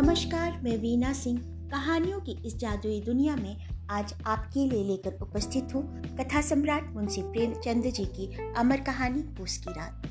नमस्कार, मैं वीना सिंह। कहानियों की इस जादुई दुनिया में आज आपके लिए लेकर उपस्थित हूँ कथा सम्राट मुंशी प्रेमचंद जी की अमर कहानी पूस की रात।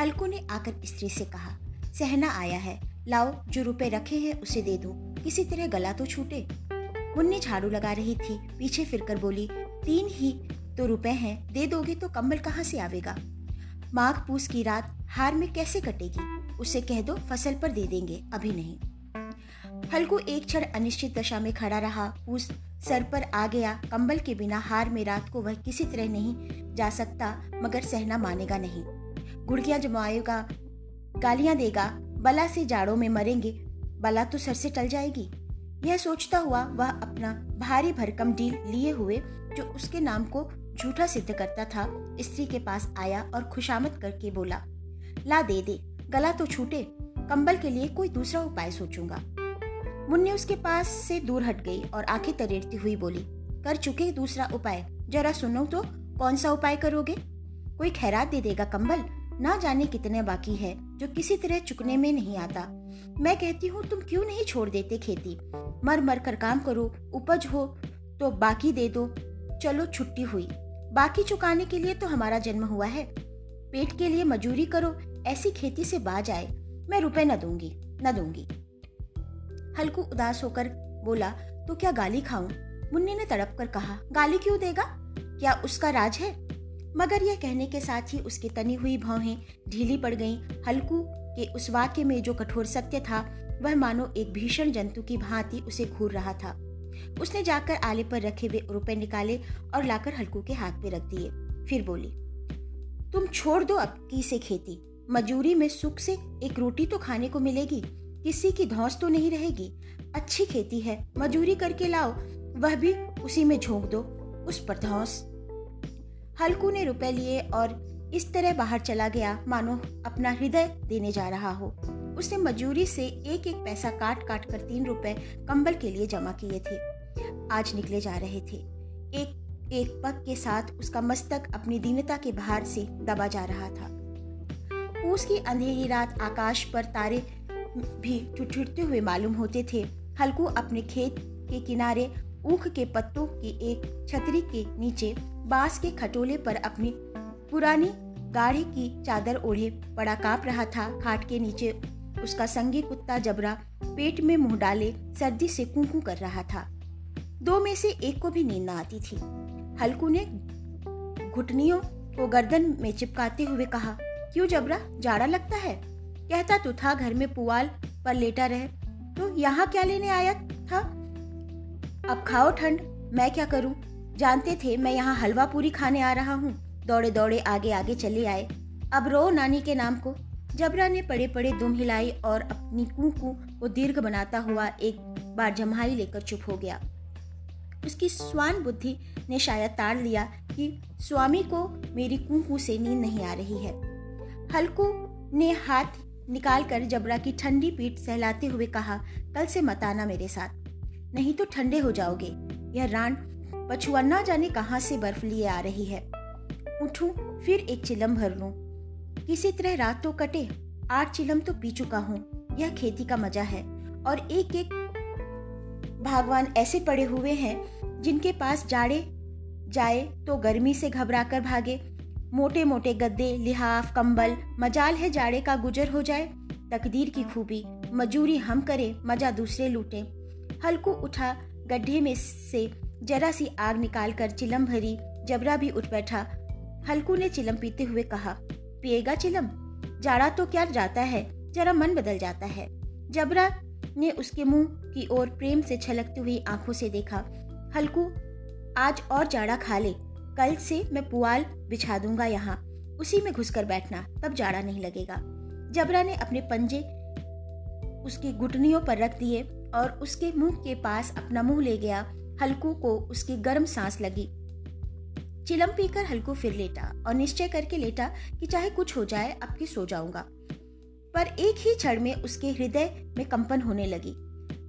हल्कू ने आकर स्त्री से कहा, सहना आया है। लाओ, जो रुपए रखे हैं उसे दे दो। किसी तरह गला तो छूटे। मुन्नी झाड़ू लगा रही थी। पीछे फिरकर बोली, तीन ही तो रुपए हैं। दे दोगे तो कम्बल कहाँ से आवेगा? माघ पूस की रात हार में कैसे कटेगी? उसे कह दो, फ़सल पर दे देंगे, अभी नहीं। हल्कू एक क्षण अनिश्चित दशा में खड़ा रहा। उस सर पर आ गया। कंबल के बिना हार में रात को वह किसी तरह नहीं जा सकता, मगर सहना मानेगा नहीं। गुड़कियाँ जमाएगा, गालियाँ देगा, बला से जाड़ों में मरेंगे, बला तो सर से टल जाएगी। यह सोचता हुआ वह अपना भारी भरकम डील लिए हुए, जो उसके नाम को झूठा सिद्ध करता था, स्त्री के पास आया और खुशामद करके बोला, ला दे दे। गला तो छूटे, कंबल के लिए कोई दूसरा उपाय सोचूँगा। मुन्नी उसके पास से दूर हट गई और आँखें तरेरती हुई बोली, कर चुके दूसरा उपाय। जरा सुनो तो कौन सा उपाय करोगे? कोई खैरात दे देगा कंबल। ना जाने कितने बाकी है, जो किसी तरह चुकने में नहीं आता। मैं कहती हूँ, तुम क्यों नहीं छोड़ देते खेती? मर मर कर काम करो, उपज हो तो बाकी दे दो। चलो, छुट्टी हुई। बाकी चुकाने के लिए तो हमारा जन्म हुआ है। पेट के लिए मजूरी करो ऐसी खेती से बाज आए, मैं रुपए न दूँगी न दूँगी। हल्कू उदास होकर बोला तो क्या गाली खाऊं? मुन्नी ने तड़प कर कहा, गाली क्यों देगा? क्या उसका राज है? मगर यह कहने के साथ ही उसकी तनी हुई भौहें ढीली पड़ गईं। हल्कू के उस वाक्य में जो कठोर सत्य था, वह मानो एक भीषण जंतु की भांति उसे घूर रहा था। उसने जाकर आले पर रखे हुए रुपए निकाले और लाकर हल्कू के हाथ पे रख दिए। फिर बोली, तुम छोड़ दो अब की से खेती। मजूरी में सुख से एक रोटी तो खाने को मिलेगी, किसी की धौस तो नहीं रहेगी। अच्छी खेती है, मजूरी करके लाओ, वह भी उसी में झोंक दो, उस पर धौस। हल्कू ने रुपए लिए और इस तरह बाहर चला गया, मानो अपना हृदय देने जा रहा हो। उसने मजूरी से एक एक पैसा काट काट कर तीन रुपए कंबल के लिए जमा किए थे। आज निकले जा रहे थे। एक एक पग के साथ उसका मस्तक अपनी दीनता के भार से दबा जा रहा था। पूस की अंधेरी रात आकाश पर तारे भी ठुठुरते हुए मालूम होते थे। हल्कू अपने खेत के किनारे, ऊख के पत्तों की एक छतरी के नीचे, बाँस के खटोले पर अपनी पुरानी गाढ़े की चादर ओढ़े पड़ा काँप रहा था। खाट के नीचे उसका संगी कुत्ता जबरा पेट में मुँह डाले, सर्दी से कुंकू कर रहा था। दो में से एक को भी नींद न आती थी। हल्कू ने घुटनियों को गर्दन में चिपकाते हुए कहा क्यों जबरा? जाड़ा लगता है। कहता तो था घर में पुआल पर लेटा रहे। तो यहाँ क्या लेने आया था? अब खाओ ठंड, मैं क्या करूँ? जानते थे मैं यहाँ हलवा पूरी खाने आ रहा हूँ। दौड़े दौड़े आगे आगे चले आए। अब रो नानी के नाम को। जबरा ने पड़े पड़े दुम हिलाई और अपनी कुकू को दीर्घ बनाता हुआ एक बार जम्हाई लेकर चुप हो गया। उसकी स्वान बुद्धि ने शायद ताड़ लिया कि स्वामी को मेरी कुकू से नींद नहीं आ रही है। हल्कू ने हाथ निकालकर जबरा की ठंडी पीठ सहलाते हुए कहा, कल से मत आना मेरे साथ। नहीं तो ठंडे हो जाओगे। यह रान पछुआ ना जाने कहाँ से बर्फ़ लिए आ रही है। उठूं, फिर एक चिलम भर लूँ। किसी तरह रात तो कटे, आठ चिलम तो पी चुका हूँ। यह खेती का मज़ा है। और एक एक भगवान ऐसे पड़े हुए हैं, जिनके पास जाड़े जाए तो गर्मी से घबराकर भागे। मोटे मोटे गद्दे, लिहाफ, कंबल, मजाल है जाड़े का गुजर हो जाए। तकदीर की खूबी, मजूरी हम करें, मज़ा दूसरे लूटे। हल्कू उठा गड्ढे में से, जरा सी आग निकाल कर चिलम भरी, जबरा भी उठ बैठा। हल्कू ने चिलम पीते हुए कहा, पिएगा चिलम? जाड़ा तो क्या जाता है, जरा मन बदल जाता है। जबरा ने उसके मुँह की ओर प्रेम से छलकती हुई आँखों से देखा। हल्कू, आज और जाड़ा खा ले। कल से मैं पुआल बिछा दूँगा यहाँ। उसी में घुसकर बैठना, तब जाड़ा नहीं लगेगा। जबरा ने अपने पंजे उसकी घुटनियों पर रख दिए और उसके मुँह के पास अपना मुँह ले गया। हल्कू को उसकी गर्म सांस लगी। चिलम पीकर हल्कू फिर लेटा और निश्चय करके लेटा कि चाहे कुछ हो जाए, अब की सो जाऊँगा। पर एक ही क्षण में उसके हृदय में कंपन होने लगी।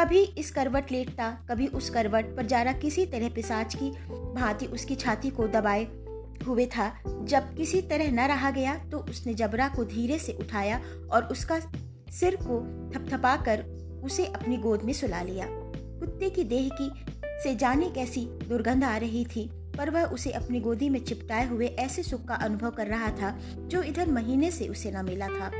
कभी इस करवट लेटता, कभी उस करवट पर जारा किसी तरह पिसाच की। भांति उसकी छाती को दबाए हुए था। जब किसी तरह न रहा गया तो उसने जबरा को धीरे से उठाया और उसका सिर को थपथपाकर उसे अपनी गोद में सुला लिया। कुत्ते की देह की से जाने कैसी दुर्गंध आ रही थी, पर वह उसे अपनी गोदी में चिपटाए हुए ऐसे सुख का अनुभव कर रहा था, जो इधर महीने से उसे न मिला था।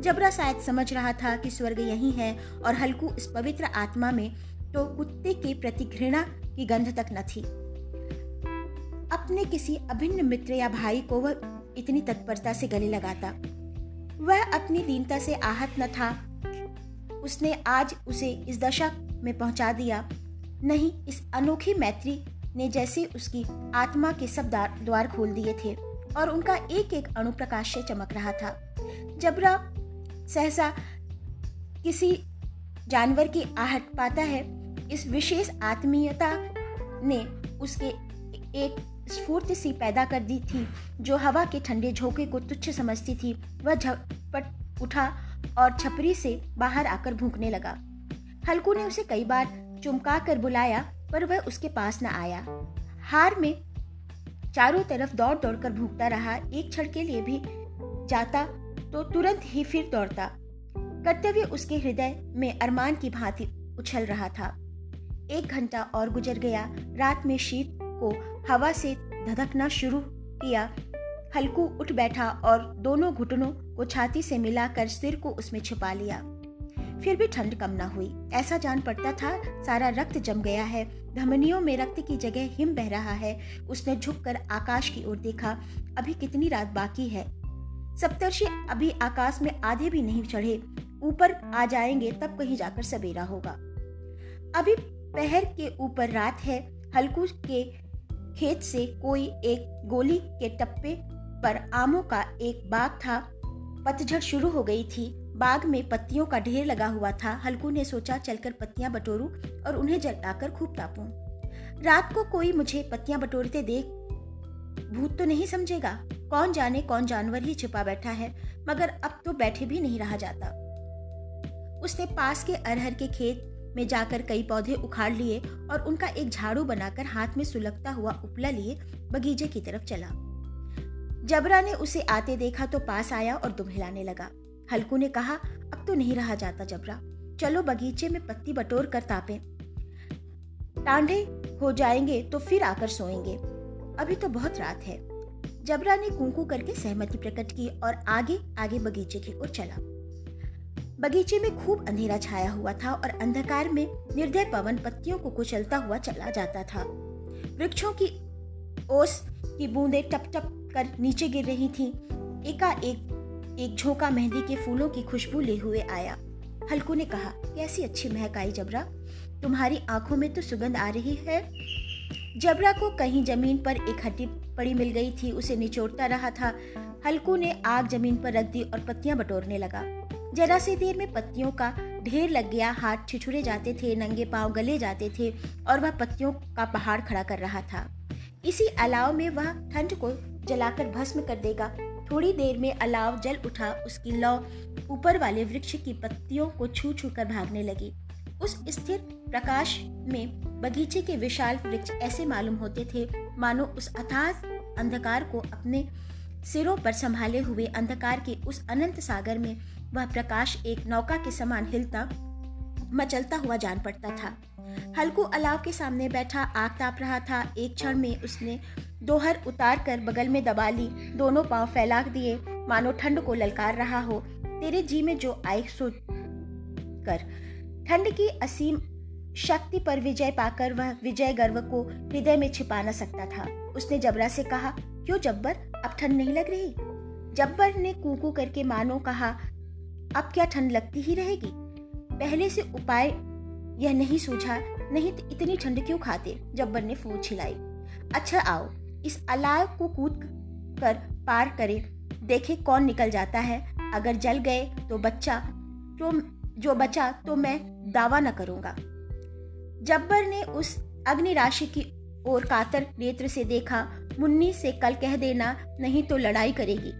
जबरा शायद समझ रहा था कि स्वर्ग यही है और हल्कू इस पवित्र आत्मा में तो कुत्ते के प्रति घृणा की गंध तक न थी। अपने किसी अभिन्न मित्र या भाई को वह इतनी तत्परता से गले लगाता। वह अपनी दीनता से आहत न था। उसने आज उसे इस दशा में पहुँचा दिया। नहीं, इस अनोखी मैत्री ने जैसे उसकी आत्मा के सब द्वार खोल दिए थे और उनका एक एक अणु प्रकाश से चमक रहा था। जबरा सहसा किसी जानवर की आहट पाता है। इस विशेष आत्मीयता ने उसके एक स्फूर्ति सी पैदा कर दी थी, जो हवा के ठंडे झोंके को तुच्छ समझती थी। वह झपट उठा और छपरी से बाहर आकर भूखने लगा। हल्कू ने उसे कई बार चुमका कर बुलाया, पर वह उसके पास न आया। हार में चारों तरफ़ दौड़ दौड़ कर भूखता रहा। एक क्षण के लिए भी जाता तो तुरंत ही फिर दौड़ता। कर्तव्य उसके हृदय में अरमान की भांति उछल रहा था। एक घंटा और गुजर गया। रात में शीत को हवा से धधकना शुरू किया। हल्कू उठ बैठा और दोनों घुटनों को छाती से मिलाकर सिर को उसमें छिपा लिया। फिर भी ठंड कम ना हुई। ऐसा जान पड़ता था, सारा रक्त जम गया है। धमनियों में रक्त की जगह हिम बह रहा है। उसने झुककर आकाश की ओर देखा। अभी कितनी रात बाकी है? सप्तर्षि अभी आकाश में आधे भी नहीं चढ़े। ऊपर आ जाएँगे तब कहीं जाकर सवेरा होगा। अभी पहर के ऊपर रात है। हल्कू के खेत से कोई एक गोली के टप्पे पर आमों का एक बाग था। पतझड़ शुरू हो गई थी। बाग में पत्तियों का ढेर लगा हुआ था। हल्कू ने सोचा, चलकर पत्तियाँ बटोरूं और उन्हें जलाकर खूब तापूं। रात को कोई मुझे पत्तियाँ बटोरते देख, भूत तो नहीं समझेगा। कौन जाने, कौन जानवर ही छिपा बैठा है, मगर अब तो बैठे भी नहीं रहा जाता। उसने पास के अरहर के खेत में जाकर कई पौधे उखाड़ लिए और उनका एक झाड़ू बनाकर हाथ में सुलगता हुआ उपला लिए बगीचे की तरफ़ चला। जबरा ने उसे आते देखा तो पास आया और दुम हिलाने लगा। हल्कू ने कहा, अब तो नहीं रहा जाता जबरा। चलो बगीचे में पत्ती बटोर कर तापे। टांडे हो जाएँगे तो फिर आकर सोएँगे। अभी तो बहुत रात है। जबरा ने कुंकू करके सहमति प्रकट की और आगे आगे बगीचे की ओर चला। बगीचे में खूब अंधेरा छाया हुआ था और अंधकार में निर्दय पवन पत्तियों को कुचलता हुआ चला जाता था। वृक्षों की ओस की बूंदें टप टप कर नीचे गिर रही थीं। एकाएक एक झोंका मेहंदी के फूलों की खुशबू ले हुए आया। हल्कू ने कहा, कैसी अच्छी महक आई जबरा। तुम्हारी आँखों में तो सुगंध आ रही है। जबरा को कहीं ज़मीन पर एक हड्डी पड़ी मिल गई थी, उसे निचोड़ता रहा था। हल्कू ने आग ज़मीन पर रख दी और पत्तियाँ बटोरने लगा। जरा सी देर में पत्तियों का ढेर लग गया, हाथ छिछुरे जाते थे, नंगे पाँव गले जाते थे और वह पत्तियों का पहाड़ खड़ा कर रहा था। इसी अलाव में वह ठंड को जलाकर भस्म कर देगा। थोड़ी देर में अलाव जल उठा, उसकी लौ ऊपर वाले वृक्ष की पत्तियों को छू छू कर भागने लगी। उस स्थिर प्रकाश में बगीचे के विशाल वृक्ष ऐसे मालूम होते थे। मानो उस अथाह अंधकार को अपने सिरों पर संभाले हुए अंधकार के उस अनंत सागर में वह प्रकाश एक नौका के समान हिलता, मचलता हुआ जान पड़ता था। हल्कू अलाव के सामने बैठा आग ताप रहा था। एक क्षण में उसने दोहर उतार कर बगल में दबा ली। दोनों पाँव फैला दिए। मानो ठंड को ललकार रहा हो। तेरे जी में जो आए सो कर। ठंड की असीम शक्ति पर विजय पाकर वह विजय गर्व को हृदय में छिपा न सकता था। उसने जबरा से कहा, क्यों जब्बर? अब ठंड नहीं लग रही? जब्बर ने कूकू करके मानो कहा, अब क्या ठंड लगती ही रहेगी? पहले से उपाय यह नहीं सूझा, नहीं तो इतनी ठंड क्यों खाते? जब्बर ने फूट छिलाई। अच्छा आओ, इस अलाव को कूद कर पार करे। देखे कौन निकल जाता है। अगर जल गए तो बच्चा तो जो बचा तो मैं दावा न करूँगा। जब्बर ने उस अग्नि राशि की ओर कातर नेत्र से देखा, मुन्नी से कल कह देना, नहीं तो लड़ाई करेगी।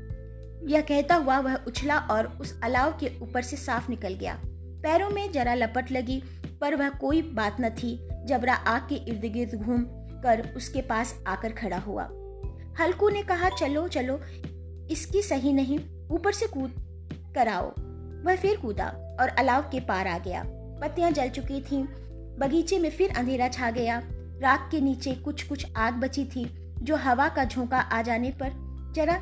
यह कहता हुआ वह उछला और उस अलाव के ऊपर से साफ़ निकल गया। पैरों में जरा लपट लगी, पर वह कोई बात न थी। जबरा आग के इर्द गिर्द घूम कर उसके पास आकर खड़ा हुआ। हल्कू ने कहा, चलो चलो, इसकी सही नहीं, ऊपर से कूद कराओ वह फिर कूदा और अलाव के पार आ गया। पत्तियाँ जल चुकी थीं बगीचे में फिर अंधेरा छा गया। राख के नीचे कुछ कुछ आग बची थी, जो हवा का झोंका आ जाने पर जरा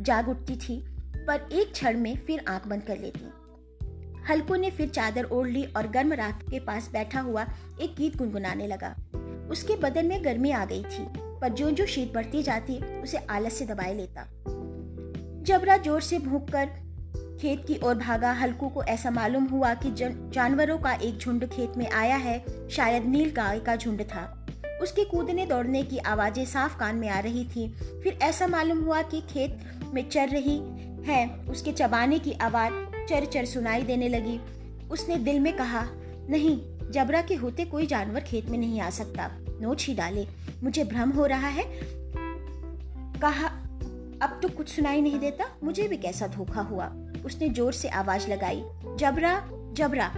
जाग उठती थी, पर एक क्षण में फिर आँख बंद कर लेती। हल्को ने फिर चादर ओढ़ ली और गर्म राख के पास बैठा हुआ एक गीत गुनगुनाने लगा। उसके बदन में गर्मी आ गई थी, पर जो जो शीत बढ़ती जाती, उसे आलस से दबाए लेता। जबरा ज़ोर से भूख कर खेत की ओर भागा। हल्कू को ऐसा मालूम हुआ कि जानवरों का एक झुंड खेत में आया है। शायद नील गाय का झुंड था। उसके कूदने दौड़ने की आवाज़ें साफ़ कान में आ रही थी। फिर ऐसा मालूम हुआ कि खेत में चर रही है। उसके चबाने की आवाज़ चर चर सुनाई देने लगी। उसने दिल में कहा, नहीं, जबरा के होते कोई जानवर खेत में नहीं आ सकता। नोच ही डाले। मुझे भ्रम हो रहा है। कहा, अब तो कुछ सुनाई नहीं देता। मुझे भी कैसा धोखा हुआ। उसने ज़ोर से आवाज़ लगाई, जबरा जबरा।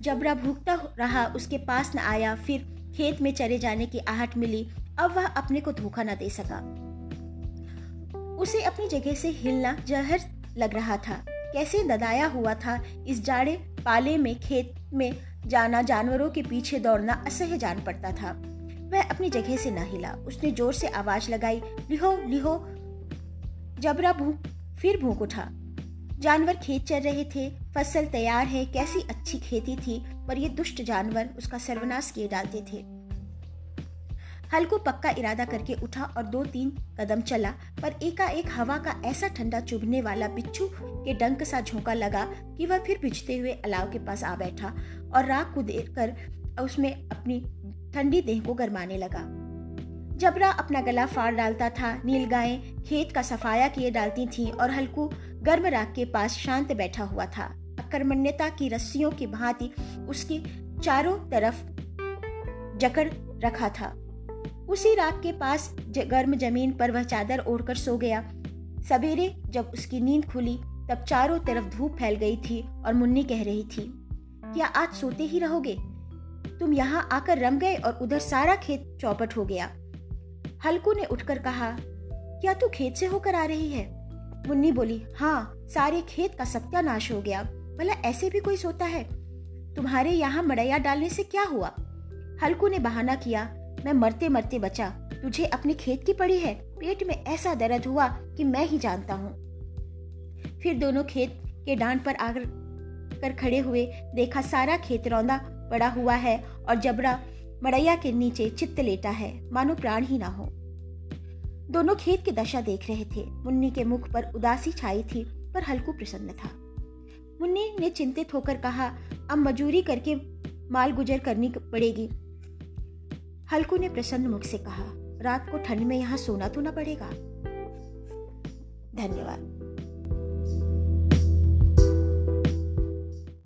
जबरा भूखता रहा, उसके पास न आया, फिर खेत में चले जाने की आहट मिली। अब वह अपने को धोखा न दे सका। उसे अपनी जगह से हिलना जहर लग रहा था। कैसे ददाया हुआ था, इस जाड़े पाले में, खेत में जाना, जानवरों के पीछे दौड़ना असह्य जान पड़ता था। वह अपनी जगह से न हिला। उसने ज़ोर से आवाज़ लगाई, लिहो लिहो। जबरा भूख, फिर भूख उठा। जानवर खेत चल रहे थे, फ़सल तैयार है, कैसी अच्छी खेती थी, पर ये दुष्ट जानवर उसका सर्वनाश किए डालते थे। हल्को पक्का इरादा करके उठा और दो तीन कदम चला, पर एकाएक हवा का ऐसा ठंडा चुभने वाला बिच्छू के डंक सा झोंका लगा कि वह फिर बिछते हुए अलाव के पास आ बैठा और राख को देर कर उसमें अपनी ठंडी देह को गरमाने लगा। जबरा अपना गला फाड़ डालता था। नील गायें खेत का सफाया किए डालती थीं और हल्कू गर्म राख के पास शांत बैठा हुआ था। अकर्मण्यता की रस्सियों की भांति उसकी चारों तरफ़ जकड़ रखा था। उसी राख के पास गर्म ज़मीन पर वह चादर ओढ़कर सो गया। सवेरे जब उसकी नींद खुली, तब चारों तरफ़ धूप फैल गई थी और मुन्नी कह रही थी, क्या आज सोते ही रहोगे? तुम यहाँ आकर रम गए और उधर सारा खेत चौपट हो गया। हल्कू ने उठकर कहा, क्या तू खेत से होकर आ रही है? मुन्नी बोली हाँ सारे खेत का सत्यानाश हो गया। भला ऐसे भी कोई सोता है? तुम्हारे यहाँ मड़ैया डालने से क्या हुआ? हल्कू ने बहाना किया, मैं मरते मरते बचा। तुझे अपने खेत की पड़ी है। पेट में ऐसा दर्द हुआ कि मैं ही जानता हूँ फिर दोनों खेत के डांड पर आकर कर खड़े हुए देखा सारा खेत रौंदा, पड़ा हुआ है और जबरा मड़ैया के नीचे चित्त लेटा है, मानो प्राण ही ना हो। दोनों खेत की दशा देख रहे थे। मुन्नी के मुख पर उदासी छाई थी, पर हल्कू प्रसन्न था। मुन्नी ने चिंतित होकर कहा, अब मजूरी करके माल गुजर करनी पड़ेगी। हल्कू ने प्रसन्न मुख से कहा, रात को ठंड में यहाँ सोना तो ना पड़ेगा? धन्यवाद।